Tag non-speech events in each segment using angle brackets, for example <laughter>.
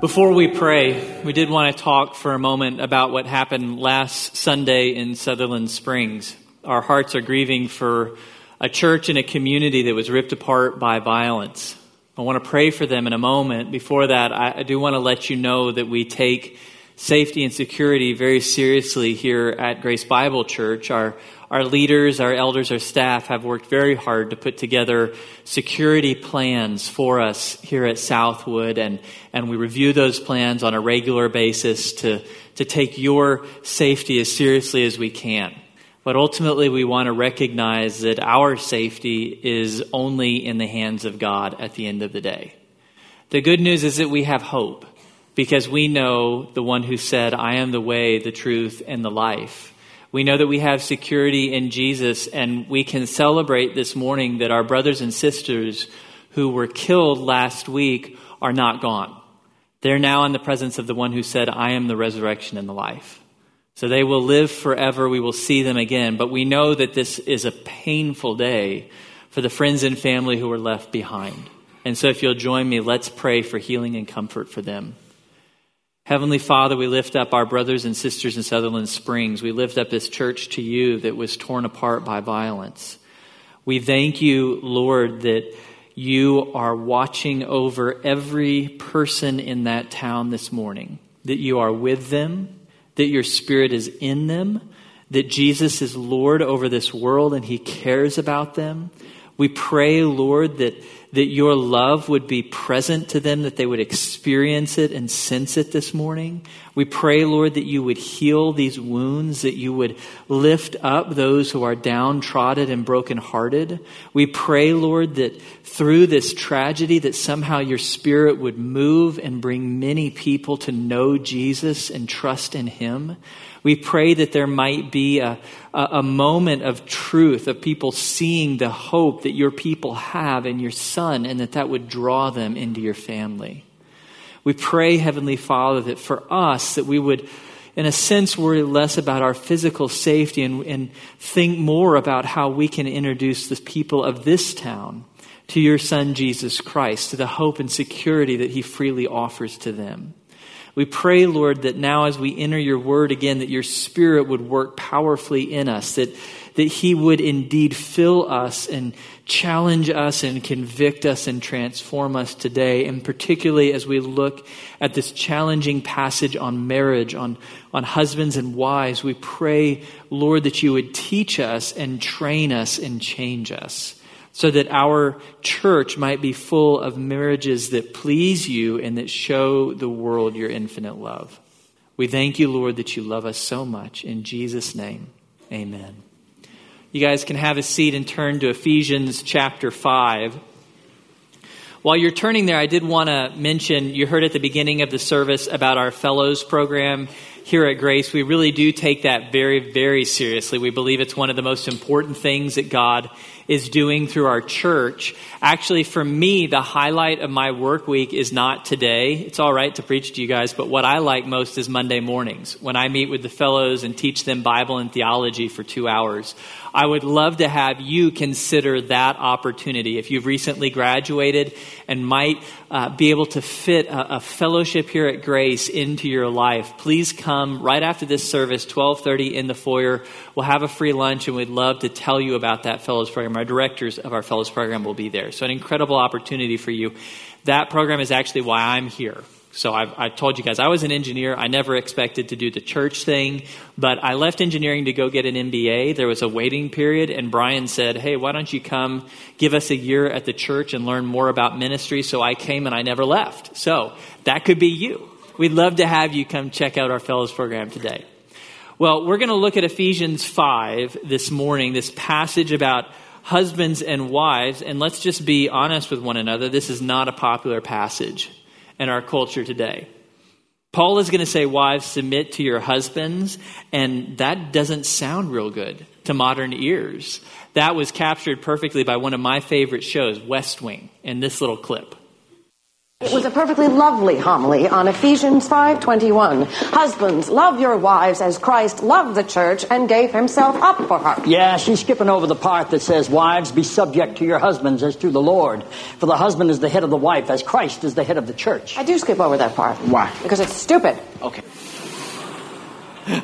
Before we pray, we did want to talk for a moment about what happened last Sunday in Sutherland Springs. Our hearts are grieving for a church and a community that was ripped apart by violence. I want to pray for them in a moment. Before that, I do want to let you know that we take safety and security very seriously here at Grace Bible Church. Our, our leaders, our elders, our staff have worked very hard to put together security plans for us here at Southwood, and, and we review those plans on a regular basis to, to take your safety as seriously as we can. But ultimately, we want to recognize that our safety is only in the hands of God at the end of the day. The good news is that we have hope because we know the one who said, I am the way, the truth, and the life. We know that we have security in Jesus, and we can celebrate this morning that our brothers and sisters who were killed last week are not gone. They're now in the presence of the one who said, I am the resurrection and the life. So they will live forever. We will see them again. But we know that this is a painful day for the friends and family who are left behind. And so if you'll join me, let's pray for healing and comfort for them. Heavenly Father, we lift up our brothers and sisters in Sutherland Springs. We lift up this church to you that was torn apart by violence. We thank you, Lord, that you are watching over every person in that town this morning, that you are with them, that your spirit is in them, that Jesus is Lord over this world and he cares about them. We pray, Lord, that that your love would be present to them, that they would experience it and sense it this morning. We pray, Lord, that you would heal these wounds, that you would lift up those who are downtrodden and brokenhearted. We pray, Lord, that through this tragedy, that somehow your spirit would move and bring many people to know Jesus and trust in him. We pray that there might be a, a, moment of truth, of people seeing the hope that your people have in your Son, and that that would draw them into your family. We pray, Heavenly Father, that for us, that we would, in a sense, worry less about our physical safety and, and think more about how we can introduce the people of this town to your Son, Jesus Christ, to the hope and security that He freely offers to them. We pray, Lord, that now as we enter your word again, that your spirit would work powerfully in us, that, that he would indeed fill us and challenge us and convict us and transform us today. And particularly as we look at this challenging passage on marriage, on, on husbands and wives, we pray, Lord, that you would teach us and train us and change us so that our church might be full of marriages that please you and that show the world your infinite love. We thank you, Lord, that you love us so much. In Jesus' name, amen. You guys can have a seat and turn to Ephesians chapter 5. While you're turning there, I did want to mention you heard at the beginning of the service about our Fellows program here at Grace. We really do take that very, very seriously. We believe it's one of the most important things that God is doing through our church. Actually, for me, the highlight of my work week is not today. It's all right to preach to you guys, but what I like most is Monday mornings when I meet with the fellows and teach them Bible and theology for two hours. I would love to have you consider that opportunity. If you've recently graduated and might uh, be able to fit a, a, fellowship here at Grace into your life, please come right after this service, 1230 in the foyer. We'll have a free lunch and we'd love to tell you about that fellows program. Our directors of our fellows program will be there. So an incredible opportunity for you. That program is actually why I'm here. So I've, I told you guys I was an engineer. I never expected to do the church thing, but I left engineering to go get an MBA. There was a waiting period, and Brian said, "Hey, why don't you come give us a year at the church and learn more about ministry?" So I came and I never left. So that could be you. We'd love to have you come check out our fellows program today. Well, we're going to look at Ephesians 5 this morning, this passage about husbands and wives, and let's just be honest with one another. This is not a popular passage in our culture today. Paul is going to say, Wives, submit to your husbands, and that doesn't sound real good to modern ears. That was captured perfectly by one of my favorite shows, West Wing, in this little clip. It was a perfectly lovely homily on Ephesians 5:21. Husbands, love your wives as Christ loved the church and gave himself up for her. Yeah, she's skipping over the part that says, Wives, be subject to your husbands as to the Lord. For the husband is the head of the wife, as Christ is the head of the church. I do skip over that part. Why? Because it's stupid. Okay. <laughs>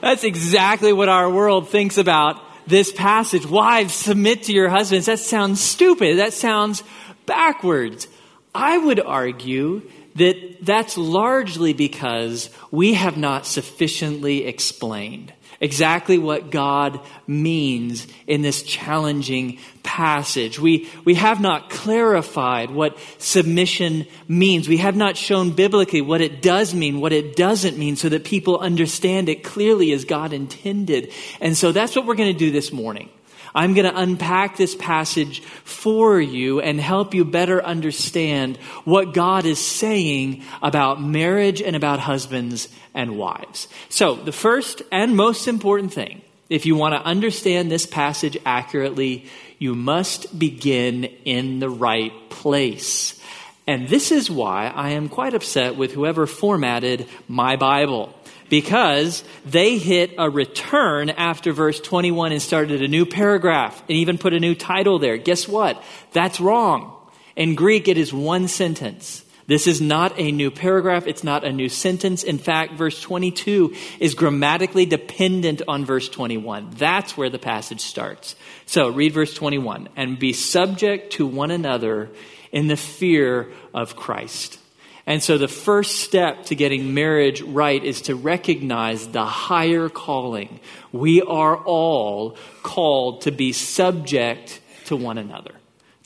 That's exactly what our world thinks about this passage. Wives, submit to your husbands. That sounds stupid. That sounds backwards. I would argue that that's largely because we have not sufficiently explained exactly what God means in this challenging passage. We, we have not clarified what submission means. We have not shown biblically what it does mean, what it doesn't mean, so that people understand it clearly as God intended. And so that's what we're going to do this morning. I'm going to unpack this passage for you and help you better understand what God is saying about marriage and about husbands and wives. So, the first and most important thing, if you want to understand this passage accurately, you must begin in the right place. And this is why I am quite upset with whoever formatted my Bible because they hit a return after verse 21 and started a new paragraph and even put a new title there. Guess what? That's wrong. In Greek, it is one sentence. This is not a new paragraph. It's not a new sentence. In fact, verse 22 is grammatically dependent on verse 21. That's where the passage starts. So read verse 21 and be subject to one another in the fear of Christ. And so the first step to getting marriage right is to recognize the higher calling. We are all called to be subject to one another.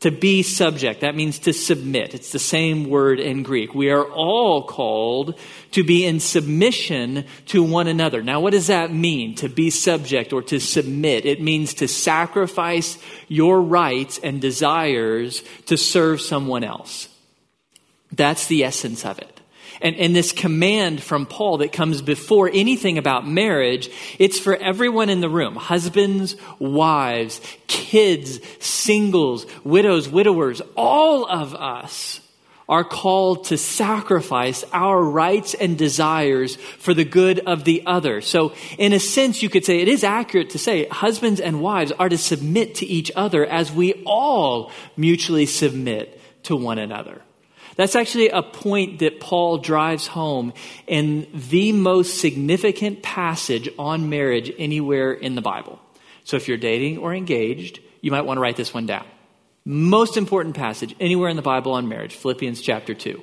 To be subject, that means to submit. It's the same word in Greek. We are all called to be in submission to one another. Now, what does that mean, to be subject or to submit? It means to sacrifice your rights and desires to serve someone else. That's the essence of it. And, and this command from Paul that comes before anything about marriage, it's for everyone in the room husbands, wives, kids, singles, widows, widowers, all of us are called to sacrifice our rights and desires for the good of the other. So, in a sense, you could say it is accurate to say husbands and wives are to submit to each other as we all mutually submit to one another. That's actually a point that Paul drives home in the most significant passage on marriage anywhere in the Bible. So if you're dating or engaged, you might want to write this one down. Most important passage anywhere in the Bible on marriage, Philippians chapter 2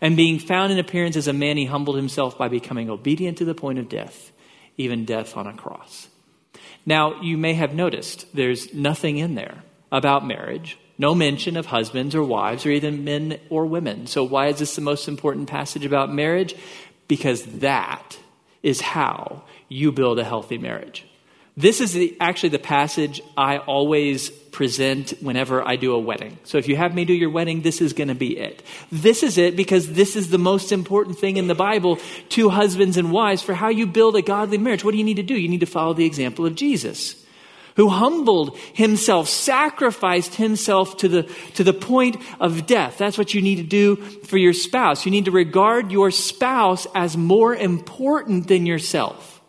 And being found in appearance as a man, he humbled himself by becoming obedient to the point of death, even death on a cross. Now, you may have noticed there's nothing in there about marriage, no mention of husbands or wives or even men or women. So, why is this the most important passage about marriage? Because that is how you build a healthy marriage. This is the, actually the passage I always present whenever I do a wedding. So if you have me do your wedding, this is going to be it. This is it because this is the most important thing in the Bible to husbands and wives for how you build a godly marriage. What do you need to do? You need to follow the example of Jesus who humbled himself, sacrificed himself to the, to the point of death. That's what you need to do for your spouse. You need to regard your spouse as more important than yourself.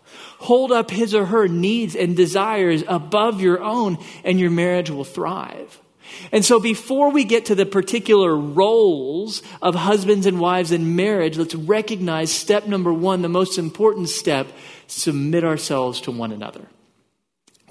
Hold up his or her needs and desires above your own, and your marriage will thrive. And so, before we get to the particular roles of husbands and wives in marriage, let's recognize step number one, the most important step submit ourselves to one another.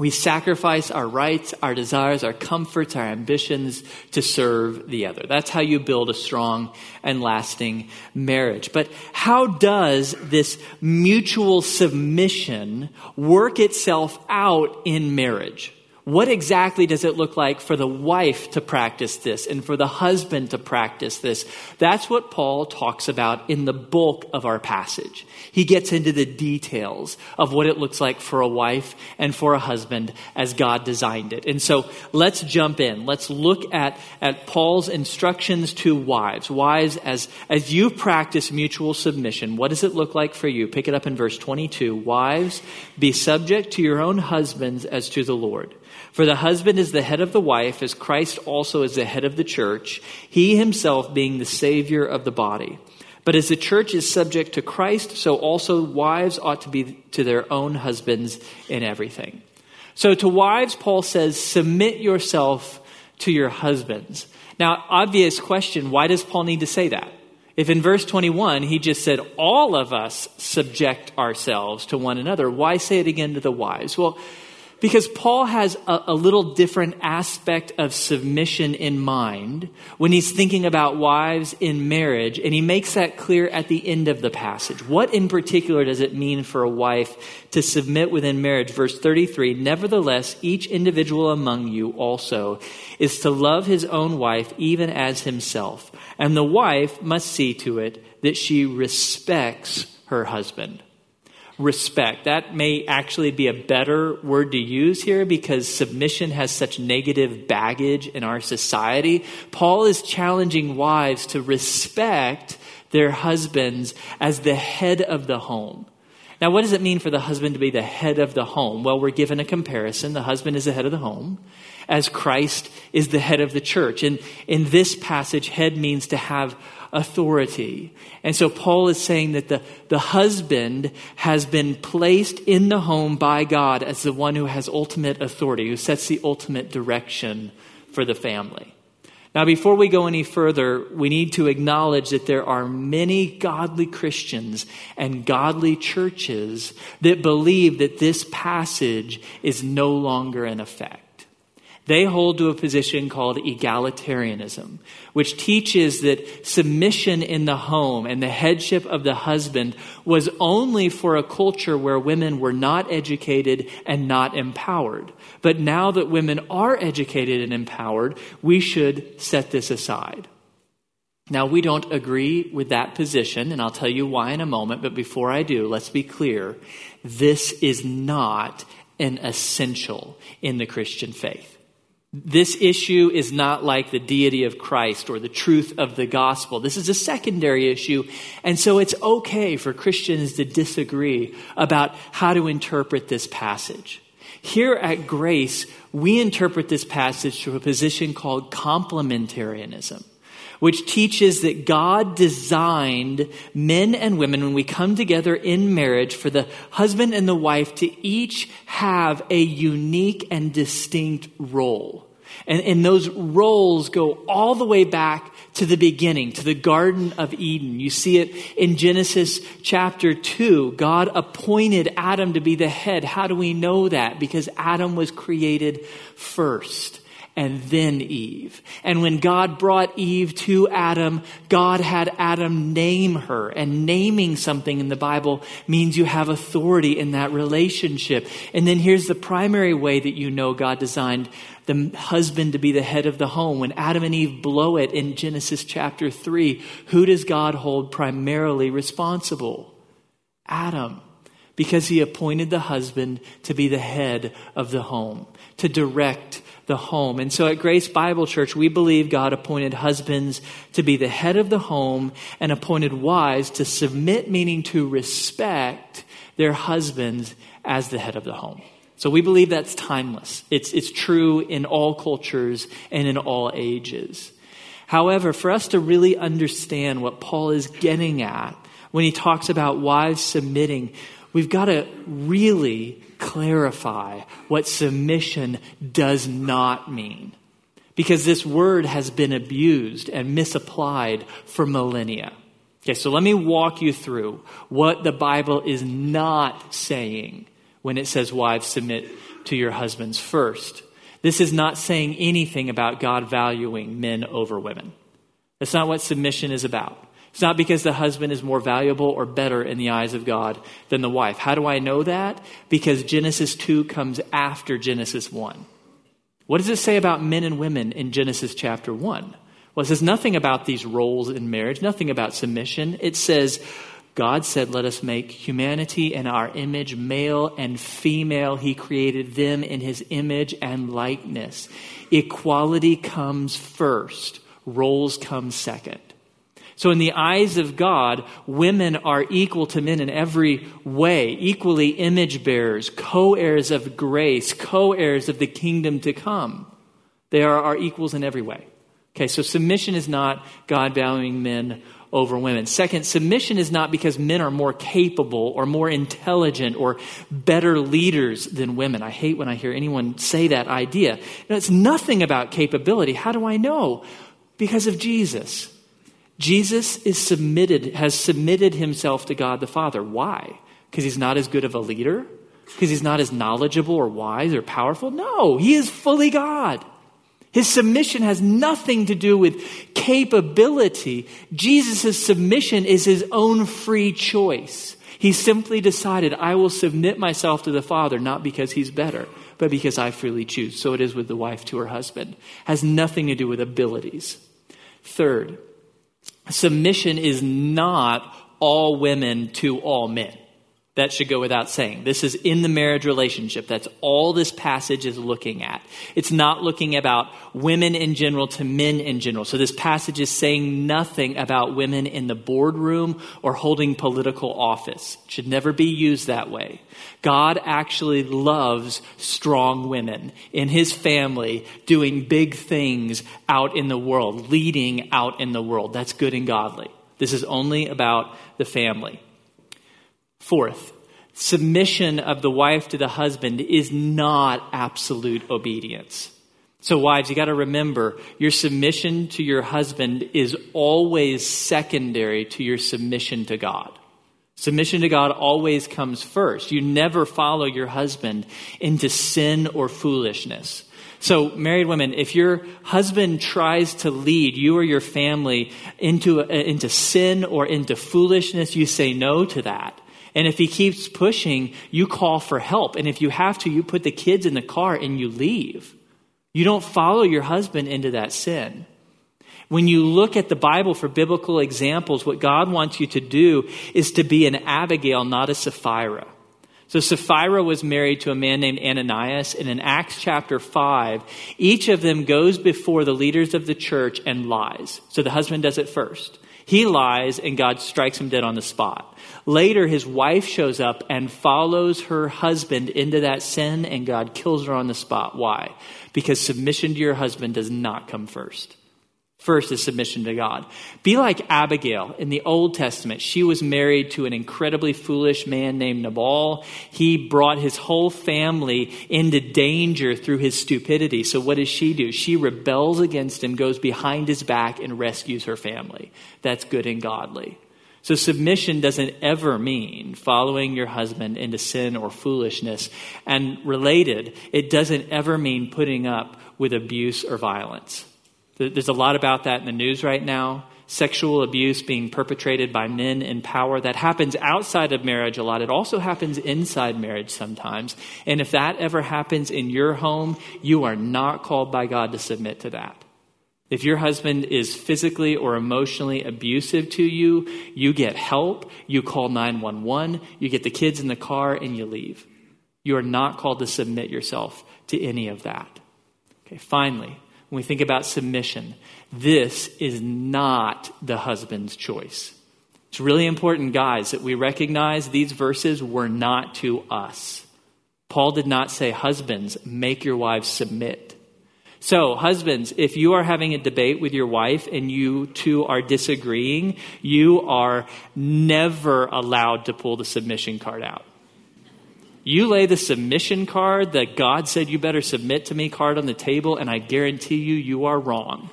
We sacrifice our rights, our desires, our comforts, our ambitions to serve the other. That's how you build a strong and lasting marriage. But how does this mutual submission work itself out in marriage? What exactly does it look like for the wife to practice this and for the husband to practice this? That's what Paul talks about in the bulk of our passage. He gets into the details of what it looks like for a wife and for a husband as God designed it. And so let's jump in. Let's look at, at Paul's instructions to wives. Wives, as, as you practice mutual submission, what does it look like for you? Pick it up in verse 22. Wives, be subject to your own husbands as to the Lord. For the husband is the head of the wife, as Christ also is the head of the church, he himself being the Savior of the body. But as the church is subject to Christ, so also wives ought to be to their own husbands in everything. So to wives, Paul says, submit yourself to your husbands. Now, obvious question, why does Paul need to say that? If in verse 21 he just said, all of us subject ourselves to one another, why say it again to the wives? Well, because Paul has a, a, little different aspect of submission in mind when he's thinking about wives in marriage, and he makes that clear at the end of the passage. What in particular does it mean for a wife to submit within marriage? Verse 33 Nevertheless, each individual among you also is to love his own wife even as himself, and the wife must see to it that she respects her husband respect. That may actually be a better word to use here because submission has such negative baggage in our society. Paul is challenging wives to respect their husbands as the head of the home. Now, what does it mean for the husband to be the head of the home? Well, we're given a comparison. The husband is the head of the home, as Christ is the head of the church. And in this passage, head means to have authority. And so Paul is saying that the, the husband has been placed in the home by God as the one who has ultimate authority, who sets the ultimate direction for the family. Now, before we go any further, we need to acknowledge that there are many godly Christians and godly churches that believe that this passage is no longer in effect. They hold to a position called egalitarianism, which teaches that submission in the home and the headship of the husband was only for a culture where women were not educated and not empowered. But now that women are educated and empowered, we should set this aside. Now, we don't agree with that position, and I'll tell you why in a moment, but before I do, let's be clear. This is not an essential in the Christian faith. This issue is not like the deity of Christ or the truth of the gospel. This is a secondary issue. And so it's okay for Christians to disagree about how to interpret this passage. Here at Grace, we interpret this passage to a position called complementarianism which teaches that God designed men and women when we come together in marriage for the husband and the wife to each have a unique and distinct role. And, and those roles go all the way back to the beginning, to the Garden of Eden. You see it in Genesis chapter 2. God appointed Adam to be the head. How do we know that? Because Adam was created first and then Eve. And when God brought Eve to Adam, God had Adam name her. And naming something in the Bible means you have authority in that relationship. And then here's the primary way that you know God designed the husband to be the head of the home. When Adam and Eve blow it in Genesis chapter 3, who does God hold primarily responsible? Adam because he appointed the husband to be the head of the home, to direct the home. And so at Grace Bible Church, we believe God appointed husbands to be the head of the home and appointed wives to submit, meaning to respect their husbands as the head of the home. So we believe that's timeless. It's, it's true in all cultures and in all ages. However, for us to really understand what Paul is getting at when he talks about wives submitting, we've got to really clarify what submission does not mean. Because this word has been abused and misapplied for millennia. Okay, so let me walk you through what the Bible is not saying when it says, Wives, submit to your husbands first. This is not saying anything about God valuing men over women. That's not what submission is about. It's not because the husband is more valuable or better in the eyes of God than the wife. How do I know that? Because Genesis 2 comes after Genesis 1. What does it say about men and women in Genesis chapter 1? Well, it says nothing about these roles in marriage, nothing about submission. It says, God said, Let us make humanity in our image, male and female. He created them in his image and likeness. Equality comes first, roles come second. So, in the eyes of God, women are equal to men in every way, equally image bearers, co heirs of grace, co heirs of the kingdom to come. They are our equals in every way. Okay, so submission is not God valuing men over women. Second, submission is not because men are more capable or more intelligent or better leaders than women. I hate when I hear anyone say that idea. No, it's nothing about capability. How do I know? Because of Jesus. Jesus is submitted, has submitted himself to God the Father. Why? Because he's not as good of a leader? Because he's not as knowledgeable or wise or powerful? No, he is fully God. His submission has nothing to do with capability. Jesus' submission is his own free choice. He simply decided, I will submit myself to the Father, not because he's better, but because I freely choose. So it is with the wife to her husband. Has nothing to do with abilities. Third, submission is not all women to all men. That should go without saying. This is in the marriage relationship. That's all this passage is looking at. It's not looking about women in general to men in general. So this passage is saying nothing about women in the boardroom or holding political office. It should never be used that way. God actually loves strong women in his family doing big things out in the world, leading out in the world. That's good and godly. This is only about the family. Fourth, submission of the wife to the husband is not absolute obedience. So, wives, you got to remember your submission to your husband is always secondary to your submission to God. Submission to God always comes first. You never follow your husband into sin or foolishness. So, married women, if your husband tries to lead you or your family into, uh, into sin or into foolishness, you say no to that. And if he keeps pushing, you call for help. And if you have to, you put the kids in the car and you leave. You don't follow your husband into that sin. When you look at the Bible for biblical examples, what God wants you to do is to be an Abigail, not a Sapphira. So Sapphira was married to a man named Ananias, and in Acts chapter 5, each of them goes before the leaders of the church and lies. So the husband does it first. He lies, and God strikes him dead on the spot. Later, his wife shows up and follows her husband into that sin, and God kills her on the spot. Why? Because submission to your husband does not come first. First is submission to God. Be like Abigail in the Old Testament. She was married to an incredibly foolish man named Nabal. He brought his whole family into danger through his stupidity. So what does she do? She rebels against him, goes behind his back, and rescues her family. That's good and godly. So submission doesn't ever mean following your husband into sin or foolishness. And related, it doesn't ever mean putting up with abuse or violence. There's a lot about that in the news right now. Sexual abuse being perpetrated by men in power. That happens outside of marriage a lot. It also happens inside marriage sometimes. And if that ever happens in your home, you are not called by God to submit to that. If your husband is physically or emotionally abusive to you, you get help, you call 911, you get the kids in the car, and you leave. You are not called to submit yourself to any of that. Okay, finally, when we think about submission, this is not the husband's choice. It's really important, guys, that we recognize these verses were not to us. Paul did not say, Husbands, make your wives submit. So, husbands, if you are having a debate with your wife and you two are disagreeing, you are never allowed to pull the submission card out. You lay the submission card that God said you better submit to me card on the table, and I guarantee you, you are wrong.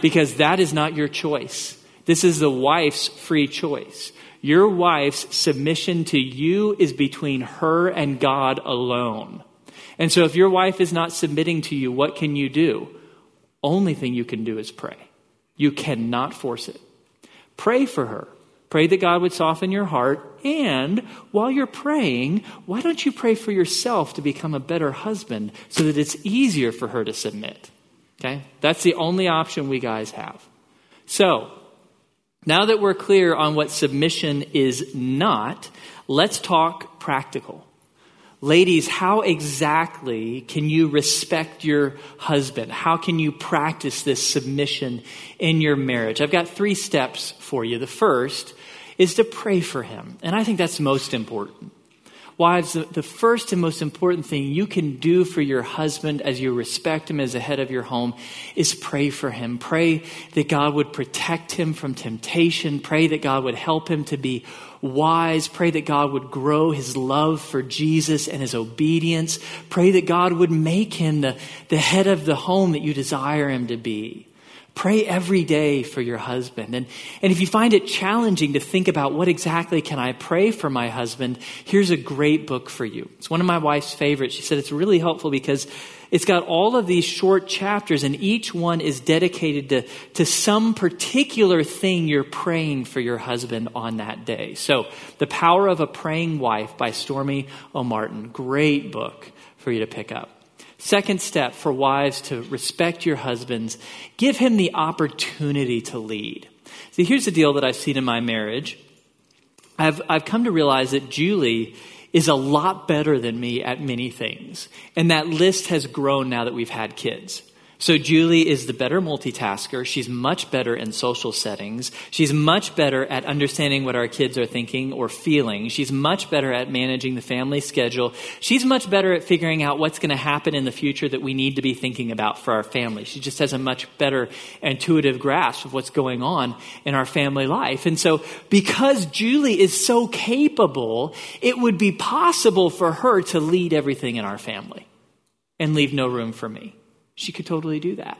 Because that is not your choice. This is the wife's free choice. Your wife's submission to you is between her and God alone. And so if your wife is not submitting to you, what can you do? Only thing you can do is pray. You cannot force it. Pray for her. Pray that God would soften your heart. And while you're praying, why don't you pray for yourself to become a better husband so that it's easier for her to submit? Okay? That's the only option we guys have. So, now that we're clear on what submission is not, let's talk practical. Ladies, how exactly can you respect your husband? How can you practice this submission in your marriage? I've got three steps for you. The first is to pray for him. And I think that's most important. Wives, the first and most important thing you can do for your husband as you respect him as the head of your home is pray for him. Pray that God would protect him from temptation. Pray that God would help him to be wise. Pray that God would grow his love for Jesus and his obedience. Pray that God would make him the, the head of the home that you desire him to be. Pray every day for your husband. And, and if you find it challenging to think about what exactly can I pray for my husband, here's a great book for you. It's one of my wife's favorites. She said it's really helpful because it's got all of these short chapters and each one is dedicated to, to some particular thing you're praying for your husband on that day. So, The Power of a Praying Wife by Stormie Omartian. Great book for you to pick up. Second step for wives to respect your husbands, give him the opportunity to lead. See, here's the deal that I've seen in my marriage. I've, I've come to realize that Julie is a lot better than me at many things. And that list has grown now that we've had kids. So Julie is the better multitasker. She's much better in social settings. She's much better at understanding what our kids are thinking or feeling. She's much better at managing the family schedule. She's much better at figuring out what's going to happen in the future that we need to be thinking about for our family. She just has a much better intuitive grasp of what's going on in our family life. And so because Julie is so capable, it would be possible for her to lead everything in our family and leave no room for me. She could totally do that.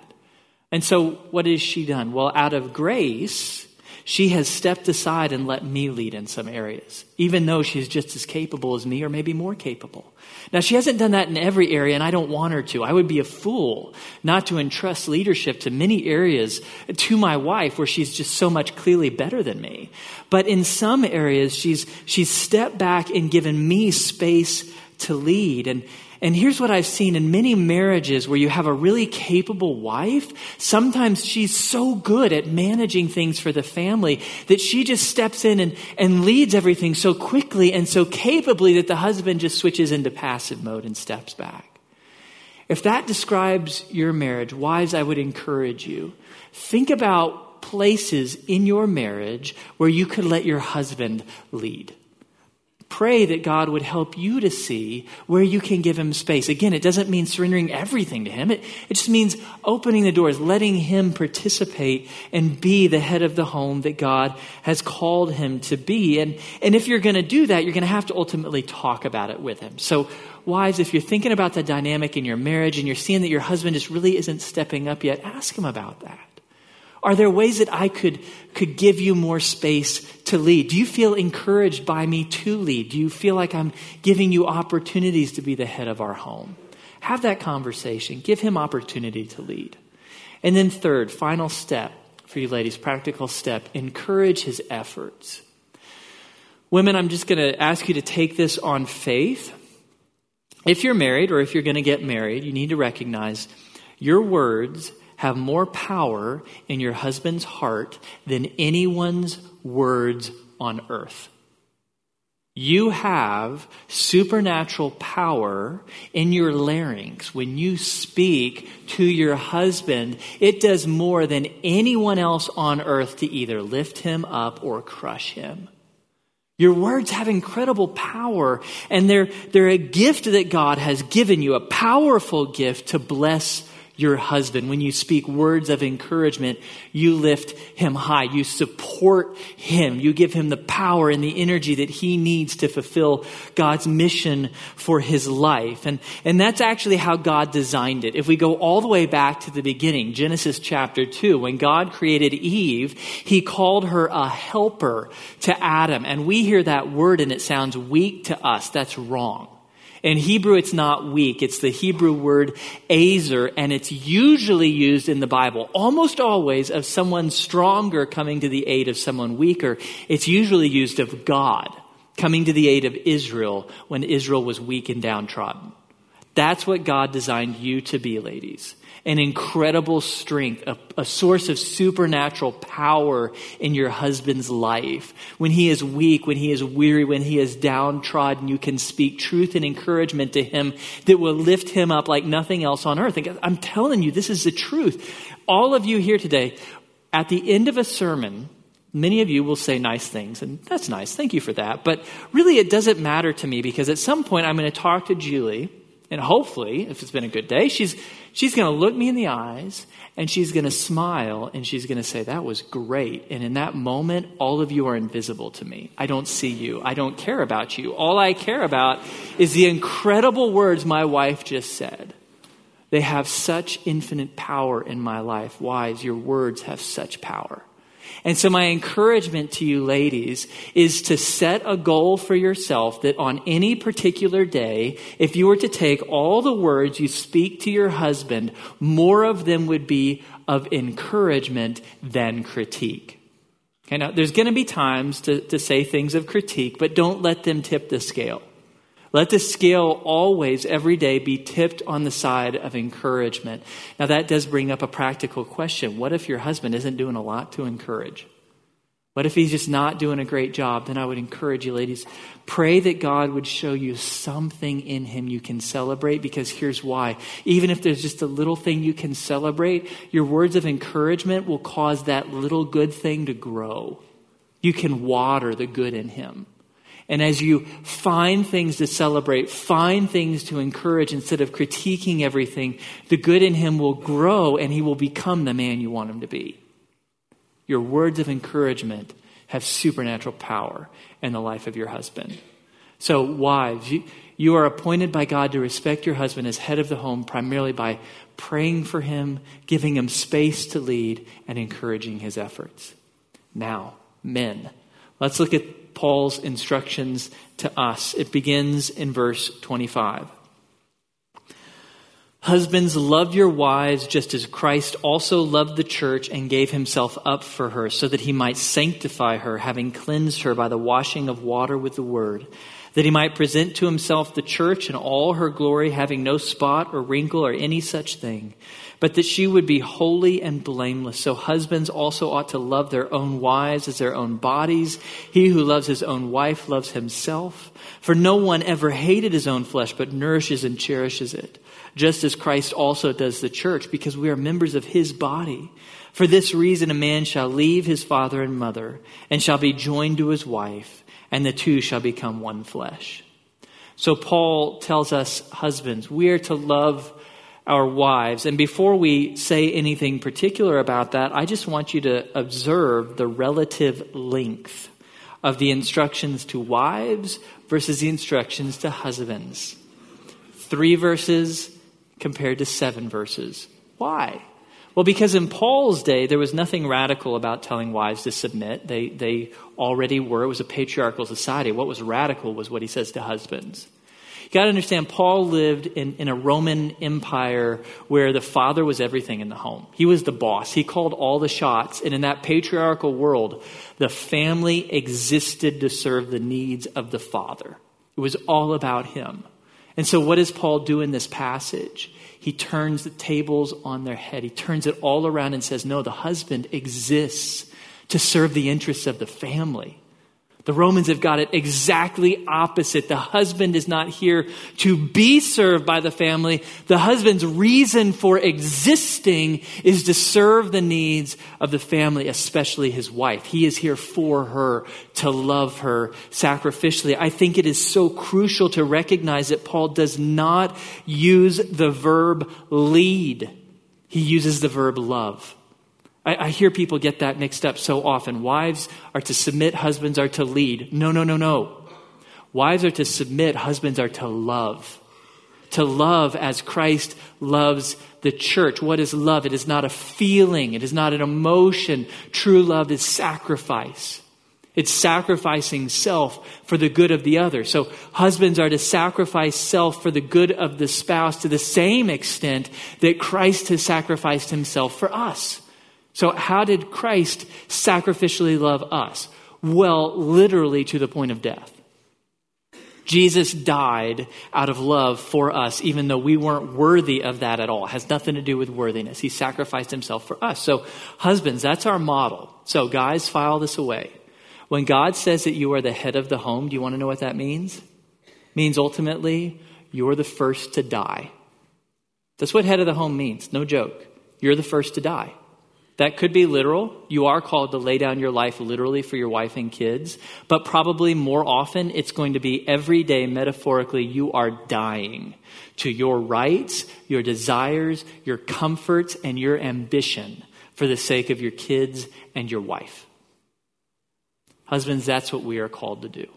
And so, what has she done? Well, out of grace, she has stepped aside and let me lead in some areas, even though she's just as capable as me or maybe more capable. Now, she hasn't done that in every area, and I don't want her to. I would be a fool not to entrust leadership to many areas to my wife where she's just so much clearly better than me. But in some areas, she's, she's stepped back and given me space to lead. And, and here's what I've seen in many marriages where you have a really capable wife. Sometimes she's so good at managing things for the family that she just steps in and, and leads everything so quickly and so capably that the husband just switches into passive mode and steps back. If that describes your marriage, wives, I would encourage you. Think about places in your marriage where you could let your husband lead. Pray that God would help you to see where you can give him space. Again, it doesn't mean surrendering everything to him. It, it just means opening the doors, letting him participate and be the head of the home that God has called him to be. And, and if you're going to do that, you're going to have to ultimately talk about it with him. So, wives, if you're thinking about the dynamic in your marriage and you're seeing that your husband just really isn't stepping up yet, ask him about that. Are there ways that I could, could give you more space to lead? Do you feel encouraged by me to lead? Do you feel like I'm giving you opportunities to be the head of our home? Have that conversation. Give him opportunity to lead. And then, third, final step for you ladies, practical step encourage his efforts. Women, I'm just going to ask you to take this on faith. If you're married or if you're going to get married, you need to recognize your words have more power in your husband's heart than anyone's words on earth. You have supernatural power in your larynx. When you speak to your husband, it does more than anyone else on earth to either lift him up or crush him. Your words have incredible power, and they're, they're a gift that God has given you, a powerful gift to bless your husband. When you speak words of encouragement, you lift him high. You support him. You give him the power and the energy that he needs to fulfill God's mission for his life. And, and that's actually how God designed it. If we go all the way back to the beginning, Genesis chapter 2, when God created Eve, he called her a helper to Adam. And we hear that word and it sounds weak to us. That's wrong. In Hebrew, it's not weak. It's the Hebrew word ezer, and it's usually used in the Bible, almost always of someone stronger coming to the aid of someone weaker. It's usually used of God coming to the aid of Israel when Israel was weak and downtrodden. That's what God designed you to be, ladies. An incredible strength, a, a, source of supernatural power in your husband's life. When he is weak, when he is weary, when he is downtrodden, you can speak truth and encouragement to him that will lift him up like nothing else on earth. And I'm telling you, this is the truth. All of you here today, at the end of a sermon, Many of you will say nice things, and that's nice. Thank you for that. But really, it doesn't matter to me because at some point I'm going to talk to Julie, and hopefully, if it's been a good day, she's, she's going to look me in the eyes and she's going to smile and she's going to say, That was great. And in that moment, all of you are invisible to me. I don't see you. I don't care about you. All I care about is the incredible words my wife just said. They have such infinite power in my life. Wives, your words have such power. And so, my encouragement to you, ladies, is to set a goal for yourself that on any particular day, if you were to take all the words you speak to your husband, more of them would be of encouragement than critique. Okay, now, there's going to be times to, to say things of critique, but don't let them tip the scale. Let the scale always, every day, be tipped on the side of encouragement. Now, that does bring up a practical question. What if your husband isn't doing a lot to encourage? What if he's just not doing a great job? Then I would encourage you, ladies, pray that God would show you something in him you can celebrate because here's why. Even if there's just a little thing you can celebrate, your words of encouragement will cause that little good thing to grow. You can water the good in him. And as you find things to celebrate, find things to encourage instead of critiquing everything, the good in him will grow and he will become the man you want him to be. Your words of encouragement have supernatural power in the life of your husband. So, wives, you, you are appointed by God to respect your husband as head of the home primarily by praying for him, giving him space to lead, and encouraging his efforts. Now, men, let's look at Paul's instructions to us. It begins in verse 25. Husbands, love your wives just as Christ also loved the church and gave himself up for her, so that he might sanctify her, having cleansed her by the washing of water with the word, that he might present to himself the church in all her glory, having no spot or wrinkle or any such thing but that she would be holy and blameless. So husbands also ought to love their own wives as their own bodies. He who loves his own wife loves himself. For no one ever hated his own flesh, but nourishes and cherishes it, just as Christ also does the church, because we are members of his body. For this reason, a man shall leave his father and mother, and shall be joined to his wife, and the two shall become one flesh. So Paul tells us, husbands, we are to love our wives. And before we say anything particular about that, I just want you to observe the relative length of the instructions to wives versus the instructions to husbands. Three verses compared to seven verses. Why? Well, because in Paul's day, there was nothing radical about telling wives to submit. They, they already were. It was a patriarchal society. What was radical was what he says to husbands. You got to understand, Paul lived in, in a Roman Empire where the father was everything in the home. He was the boss. He called all the shots. And in that patriarchal world, the family existed to serve the needs of the father. It was all about him. And so, what does Paul do in this passage? He turns the tables on their head. He turns it all around and says, No, the husband exists to serve the interests of the family. The Romans have got it exactly opposite. The husband is not here to be served by the family. The husband's reason for existing is to serve the needs of the family, especially his wife. He is here for her, to love her sacrificially. I think it is so crucial to recognize that Paul does not use the verb lead. He uses the verb love. I, I hear people get that mixed up so often. Wives are to submit, husbands are to lead. No, no, no, no. Wives are to submit, husbands are to love. To love as Christ loves the church. What is love? It is not a feeling, it is not an emotion. True love is sacrifice. It's sacrificing self for the good of the other. So husbands are to sacrifice self for the good of the spouse to the same extent that Christ has sacrificed himself for us. So how did Christ sacrificially love us? Well, literally to the point of death. Jesus died out of love for us, even though we weren't worthy of that at all. It has nothing to do with worthiness. He sacrificed himself for us. So, husbands, that's our model. So, guys, file this away. When God says that you are the head of the home, do you want to know what that means? It means ultimately, you're the first to die. That's what head of the home means. No joke. You're the first to die. That could be literal. You are called to lay down your life literally for your wife and kids. But probably more often, it's going to be every day, metaphorically, you are dying to your rights, your desires, your comforts, and your ambition for the sake of your kids and your wife. Husbands, that's what we are called to do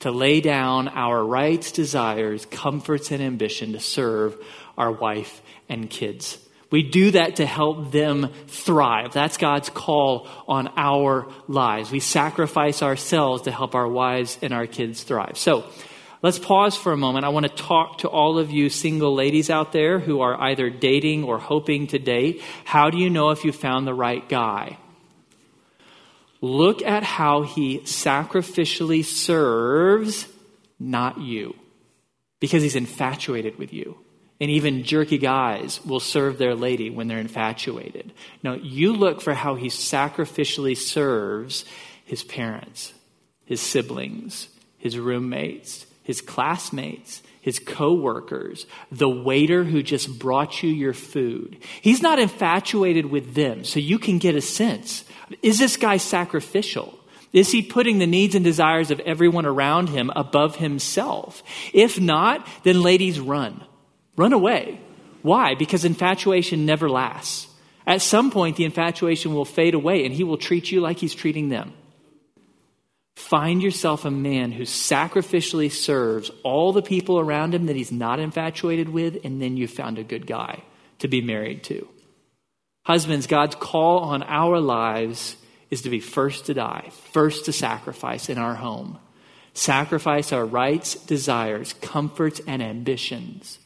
to lay down our rights, desires, comforts, and ambition to serve our wife and kids. We do that to help them thrive. That's God's call on our lives. We sacrifice ourselves to help our wives and our kids thrive. So, let's pause for a moment. I want to talk to all of you single ladies out there who are either dating or hoping to date. How do you know if you found the right guy? Look at how he sacrificially serves, not you, because he's infatuated with you. And even jerky guys will serve their lady when they're infatuated. No, you look for how he sacrificially serves his parents, his siblings, his roommates, his classmates, his coworkers, the waiter who just brought you your food. He's not infatuated with them, so you can get a sense. Is this guy sacrificial? Is he putting the needs and desires of everyone around him above himself? If not, then ladies run. Run away. Why? Because infatuation never lasts. At some point, the infatuation will fade away and he will treat you like he's treating them. Find yourself a man who sacrificially serves all the people around him that he's not infatuated with, and then you've found a good guy to be married to. Husbands, God's call on our lives is to be first to die, first to sacrifice in our home. Sacrifice our rights, desires, comforts, and ambitions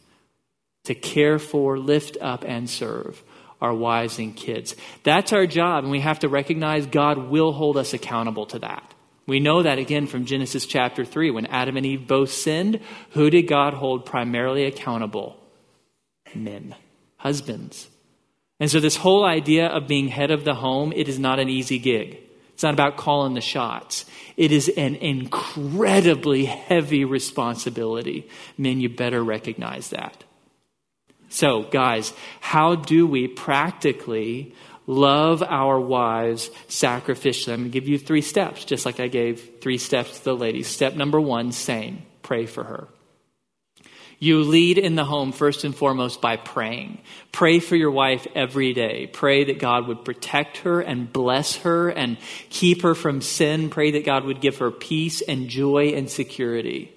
to care for, lift up, and serve our wives and kids. That's our job, and we have to recognize God will hold us accountable to that. We know that again from Genesis chapter 3. When Adam and Eve both sinned, who did God hold primarily accountable? Men, husbands. And so, this whole idea of being head of the home, it is not an easy gig. It's not about calling the shots. It is an incredibly heavy responsibility. Men, you better recognize that. So, guys, how do we practically love our wives sacrificially. I'm going to give you three steps, just like I gave three steps to the ladies. Step number one, same. Pray for her. You lead in the home first and foremost by praying. Pray for your wife every day. Pray that God would protect her and bless her and keep her from sin. Pray that God would give her peace and joy and security.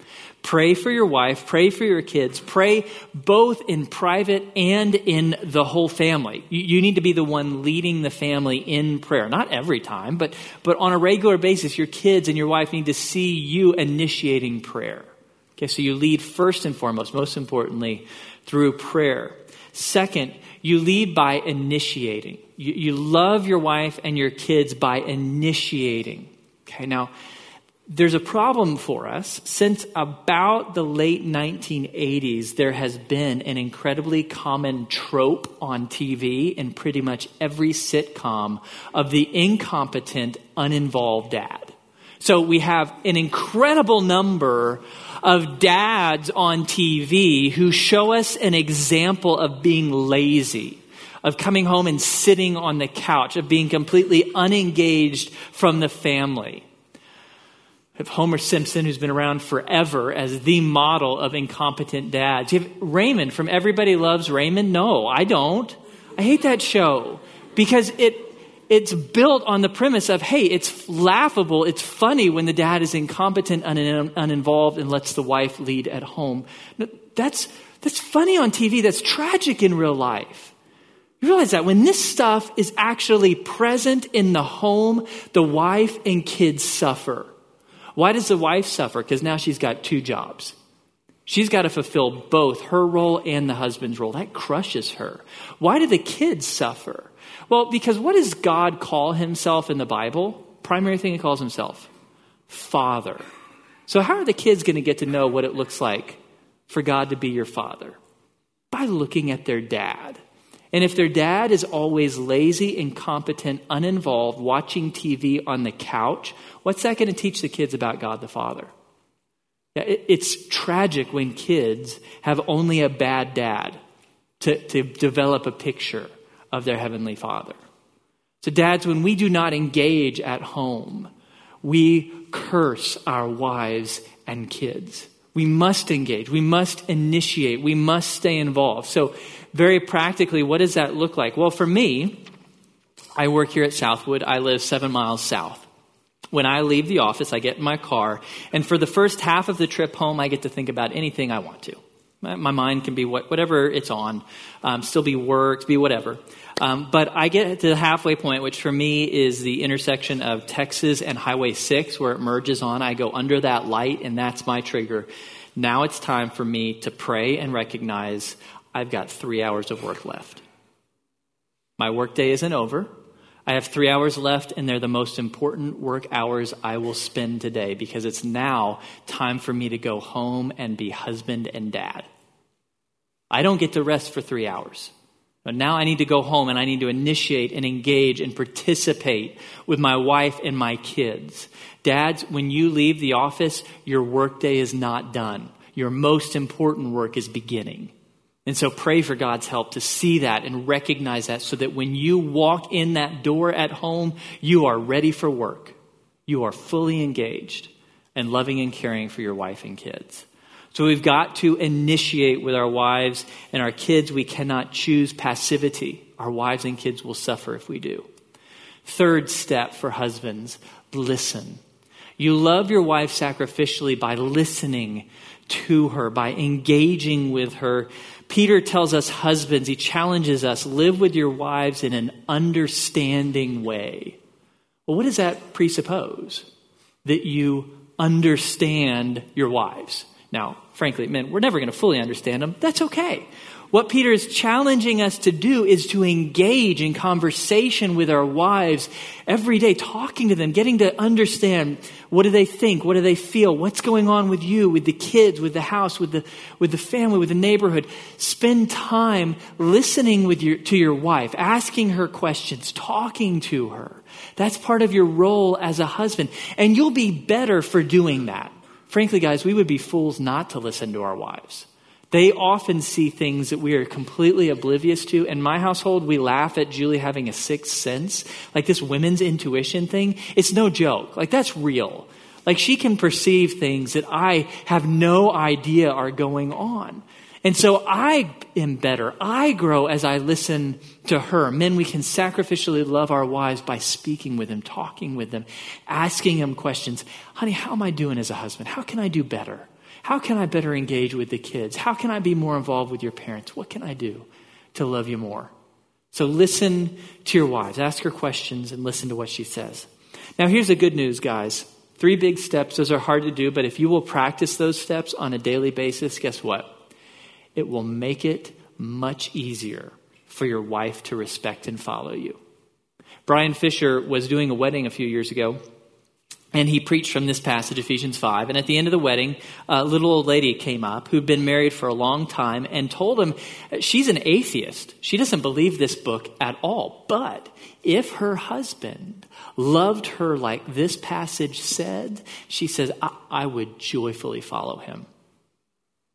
Pray for your wife, pray for your kids, pray both in private and in the whole family. You, need to be the one leading the family in prayer. Not every time, but, but on a regular basis, your kids and your wife need to see you initiating prayer. Okay, so you lead first and foremost, most importantly, through prayer. Second, you lead by initiating. You, you love your wife and your kids by initiating. Okay, now, there's a problem for us. Since about the late 1980s, there has been an incredibly common trope on TV in pretty much every sitcom of the incompetent, uninvolved dad. So we have an incredible number of dads on TV who show us an example of being lazy of coming home and sitting on the couch, of being completely unengaged from the family have Homer Simpson, who's been around forever as the model of incompetent dads. You have Raymond from Everybody Loves Raymond. No, I don't. I hate that show because it it's built on the premise of hey, it's laughable, it's funny when the dad is incompetent, un- uninvolved, and lets the wife lead at home. That's that's funny on TV. That's tragic in real life. You realize that when this stuff is actually present in the home, the wife and kids suffer. Why does the wife suffer? Because now she's got two jobs. She's got to fulfill both her role and the husband's role. That crushes her. Why do the kids suffer? Well, because what does God call himself in the Bible? Primary thing he calls himself Father. So, how are the kids going to get to know what it looks like for God to be your father? By looking at their dad. And if their dad is always lazy, incompetent, uninvolved, watching TV on the couch, what's that going to teach the kids about God the Father? It's tragic when kids have only a bad dad to, to develop a picture of their Heavenly Father. So, dads, when we do not engage at home, we curse our wives and kids. We must engage. We must initiate. We must stay involved. So, very practically, what does that look like? Well, for me, I work here at Southwood. I live seven miles south. When I leave the office, I get in my car, and for the first half of the trip home, I get to think about anything I want to. My mind can be whatever it's on, um, still be work, be whatever. Um, but I get to the halfway point, which for me is the intersection of Texas and Highway 6, where it merges on. I go under that light, and that's my trigger. Now it's time for me to pray and recognize I've got three hours of work left. My workday isn't over. I have three hours left, and they're the most important work hours I will spend today because it's now time for me to go home and be husband and dad. I don't get to rest for three hours. But now I need to go home and I need to initiate and engage and participate with my wife and my kids. Dads, when you leave the office, your workday is not done. Your most important work is beginning. And so pray for God's help to see that and recognize that so that when you walk in that door at home, you are ready for work. You are fully engaged and loving and caring for your wife and kids. So we've got to initiate with our wives and our kids. We cannot choose passivity. Our wives and kids will suffer if we do. Third step for husbands listen. You love your wife sacrificially by listening to her, by engaging with her Peter tells us husbands, he challenges us, live with your wives in an understanding way. Well, what does that presuppose? That you understand your wives. Now, frankly, men, we're never going to fully understand them. That's okay. What Peter is challenging us to do is to engage in conversation with our wives every day, talking to them, getting to understand what do they think, what do they feel, what's going on with you, with the kids, with the house, with the, with the family, with the neighborhood. Spend time listening with your, to your wife, asking her questions, talking to her. That's part of your role as a husband. And you'll be better for doing that. Frankly, guys, we would be fools not to listen to our wives. They often see things that we are completely oblivious to. In my household, we laugh at Julie having a sixth sense. Like this women's intuition thing. It's no joke. Like that's real. Like she can perceive things that I have no idea are going on. And so I am better. I grow as I listen to her. Men, we can sacrificially love our wives by speaking with them, talking with them, asking them questions. Honey, how am I doing as a husband? How can I do better? How can I better engage with the kids? How can I be more involved with your parents? What can I do to love you more? So listen to your wives. Ask her questions and listen to what she says. Now, here's the good news, guys. Three big steps. Those are hard to do, but if you will practice those steps on a daily basis, guess what? It will make it much easier for your wife to respect and follow you. Brian Fisher was doing a wedding a few years ago and he preached from this passage, Ephesians 5. And at the end of the wedding, a little old lady came up who'd been married for a long time and told him she's an atheist. She doesn't believe this book at all. But if her husband loved her like this passage said, she says, I, I would joyfully follow him.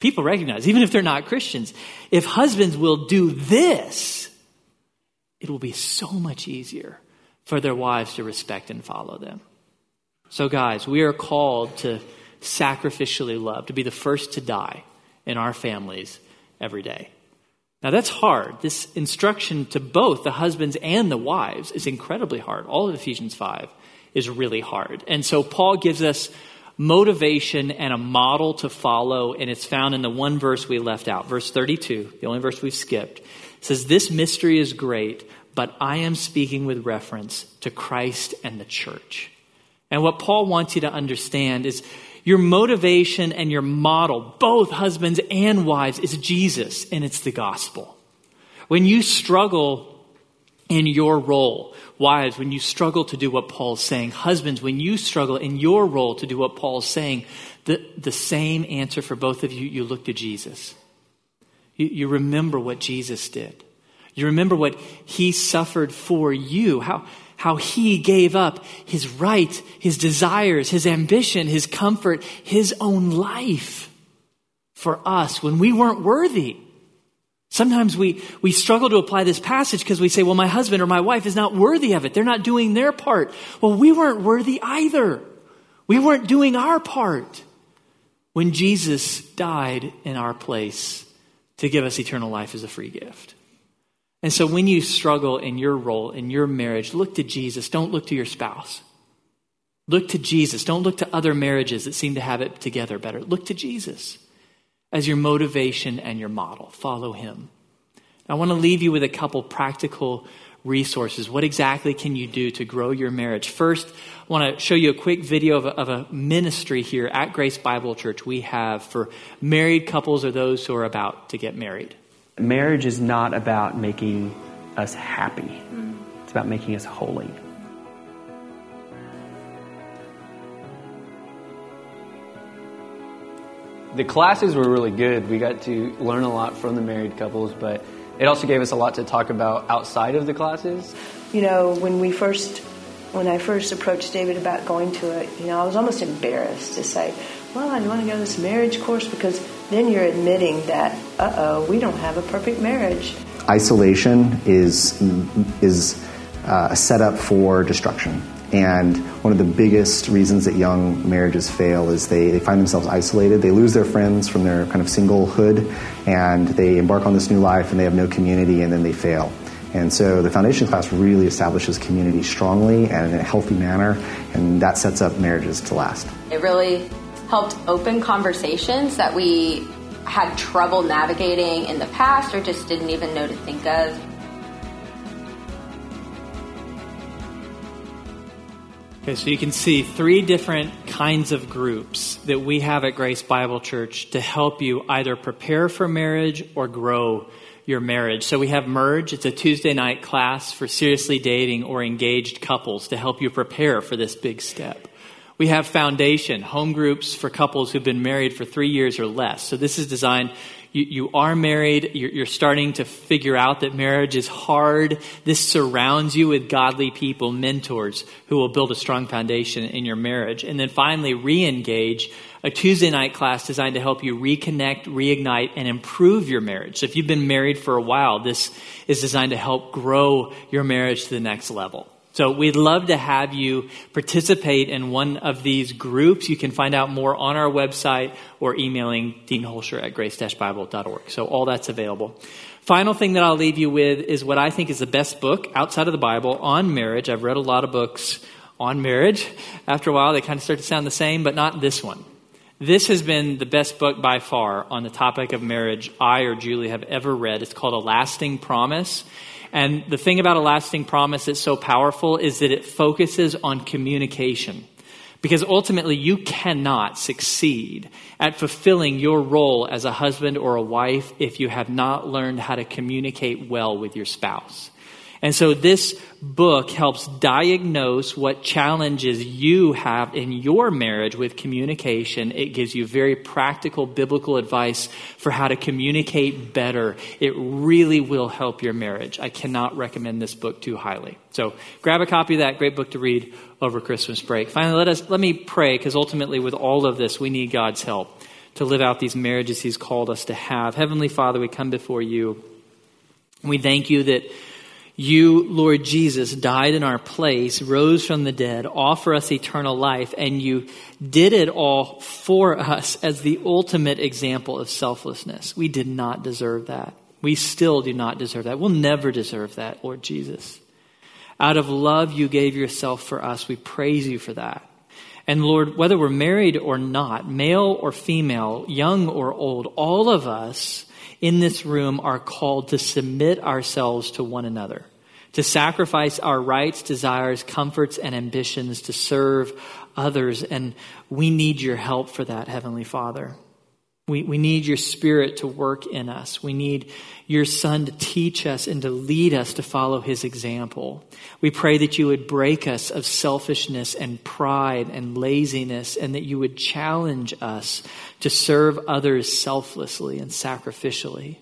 People recognize, even if they're not Christians, if husbands will do this, it will be so much easier for their wives to respect and follow them. So, guys, we are called to sacrificially love, to be the first to die in our families every day. Now, that's hard. This instruction to both the husbands and the wives is incredibly hard. All of Ephesians 5 is really hard. And so, Paul gives us motivation and a model to follow, and it's found in the one verse we left out, verse 32, the only verse we've skipped. says, This mystery is great, but I am speaking with reference to Christ and the church. And what Paul wants you to understand is your motivation and your model, both husbands and wives, is Jesus, and it's the gospel. When you struggle in your role, wives, when you struggle to do what Paul's saying, husbands, when you struggle in your role to do what Paul's saying, the, the same answer for both of you, you look to Jesus. You, you remember what Jesus did. You remember what he suffered for you, how, how he gave up his right, his desires, his ambition, his comfort, his own life for us when we weren't worthy. Sometimes we, we struggle to apply this passage because we say, well, my husband or my wife is not worthy of it. They're not doing their part. Well, we weren't worthy either. We weren't doing our part when Jesus died in our place to give us eternal life as a free gift. And so when you struggle in your role, in your marriage, look to Jesus. Don't look to your spouse. Look to Jesus. Don't look to other marriages that seem to have it together better. Look to Jesus as your motivation and your model. Follow him. I want to leave you with a couple practical resources. What exactly can you do to grow your marriage? First, I want to show you a quick video of a, of a, ministry here at Grace Bible Church we have for married couples or those who are about to get married marriage is not about making us happy, mm. it's about making us holy. The classes were really good. We got to learn a lot from the married couples, but it also gave us a lot to talk about outside of the classes. You know, when we first, when I first approached David about going to it, you know, I was almost embarrassed to say, well, I want to go to this marriage course because then you're admitting that, uh oh, we don't have a perfect marriage. Isolation is, is uh, a setup for destruction. And one of the biggest reasons that young marriages fail is they, they find themselves isolated. They lose their friends from their kind of singlehood, and they embark on this new life and they have no community, and then they fail. And so the foundation class really establishes community strongly and in a healthy manner, and that sets up marriages to last. It really helped open conversations that we had trouble navigating in the past or just didn't even know to think of. Okay, so you can see three different kinds of groups that we have at Grace Bible Church to help you either prepare for marriage or grow your marriage. So we have Merge, it's a Tuesday night class for seriously dating or engaged couples to help you prepare for this big step. We have Foundation, home groups for couples who've been married for three years or less. So this is designed, you, you are married, you're, you're starting to figure out that marriage is hard. This surrounds you with godly people, mentors, who will build a strong foundation in your marriage. And then finally, re-engage, a Tuesday night class designed to help you reconnect, reignite, and improve your marriage. So if you've been married for a while, this is designed to help grow your marriage to the next level. So we'd love to have you participate in one of these groups. You can find out more on our website or emailing Dean Holscher at grace-bible.org. So all that's available. Final thing that I'll leave you with is what I think is the best book outside of the Bible on marriage. I've read a lot of books on marriage. After a while, they kind of start to sound the same, but not this one. This has been the best book by far on the topic of marriage I or Julie have ever read. It's called A Lasting Promise. And the thing about a lasting promise that's so powerful is that it focuses on communication. Because ultimately, you cannot succeed at fulfilling your role as a husband or a wife if you have not learned how to communicate well with your spouse. And so this book helps diagnose what challenges you have in your marriage with communication. It gives you very practical biblical advice for how to communicate better. It really will help your marriage. I cannot recommend this book too highly. So grab a copy of that. Great book to read over Christmas break. Finally, let us, let me pray because ultimately with all of this, we need God's help to live out these marriages he's called us to have. Heavenly Father, we come before you. We thank you that you, Lord Jesus, died in our place, rose from the dead, offer us eternal life, and you did it all for us as the ultimate example of selflessness. We did not deserve that. We still do not deserve that. We'll never deserve that, Lord Jesus. Out of love, you gave yourself for us. We praise you for that. And Lord, whether we're married or not, male or female, young or old, all of us in this room are called to submit ourselves to one another, to sacrifice our rights, desires, comforts, and ambitions to serve others. And we need your help for that, Heavenly Father. We, we need your spirit to work in us. We need your son to teach us and to lead us to follow his example. We pray that you would break us of selfishness and pride and laziness and that you would challenge us to serve others selflessly and sacrificially.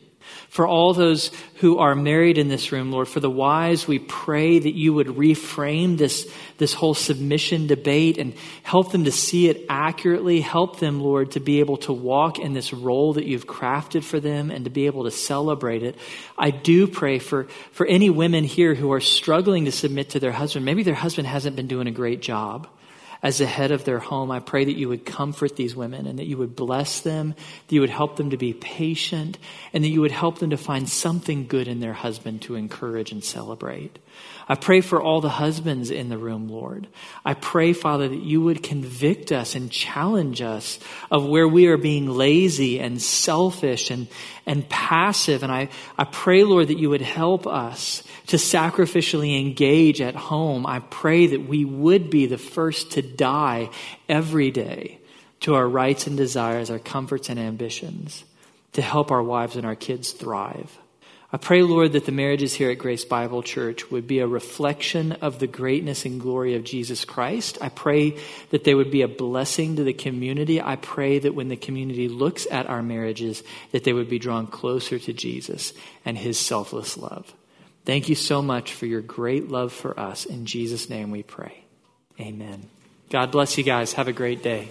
For all those who are married in this room, Lord, for the wives, we pray that you would reframe this, this whole submission debate and help them to see it accurately. Help them, Lord, to be able to walk in this role that you've crafted for them and to be able to celebrate it. I do pray for, for any women here who are struggling to submit to their husband. Maybe their husband hasn't been doing a great job as the head of their home. I pray that you would comfort these women and that you would bless them, that you would help them to be patient, and that you would help them to find something good in their husband to encourage and celebrate. I pray for all the husbands in the room, Lord. I pray, Father, that you would convict us and challenge us of where we are being lazy and selfish and, and passive. And I, I pray, Lord, that you would help us to sacrificially engage at home. I pray that we would be the first to die every day to our rights and desires, our comforts and ambitions, to help our wives and our kids thrive. I pray, Lord, that the marriages here at Grace Bible Church would be a reflection of the greatness and glory of Jesus Christ. I pray that they would be a blessing to the community. I pray that when the community looks at our marriages, that they would be drawn closer to Jesus and his selfless love. Thank you so much for your great love for us. In Jesus' name we pray. Amen. God bless you guys. Have a great day.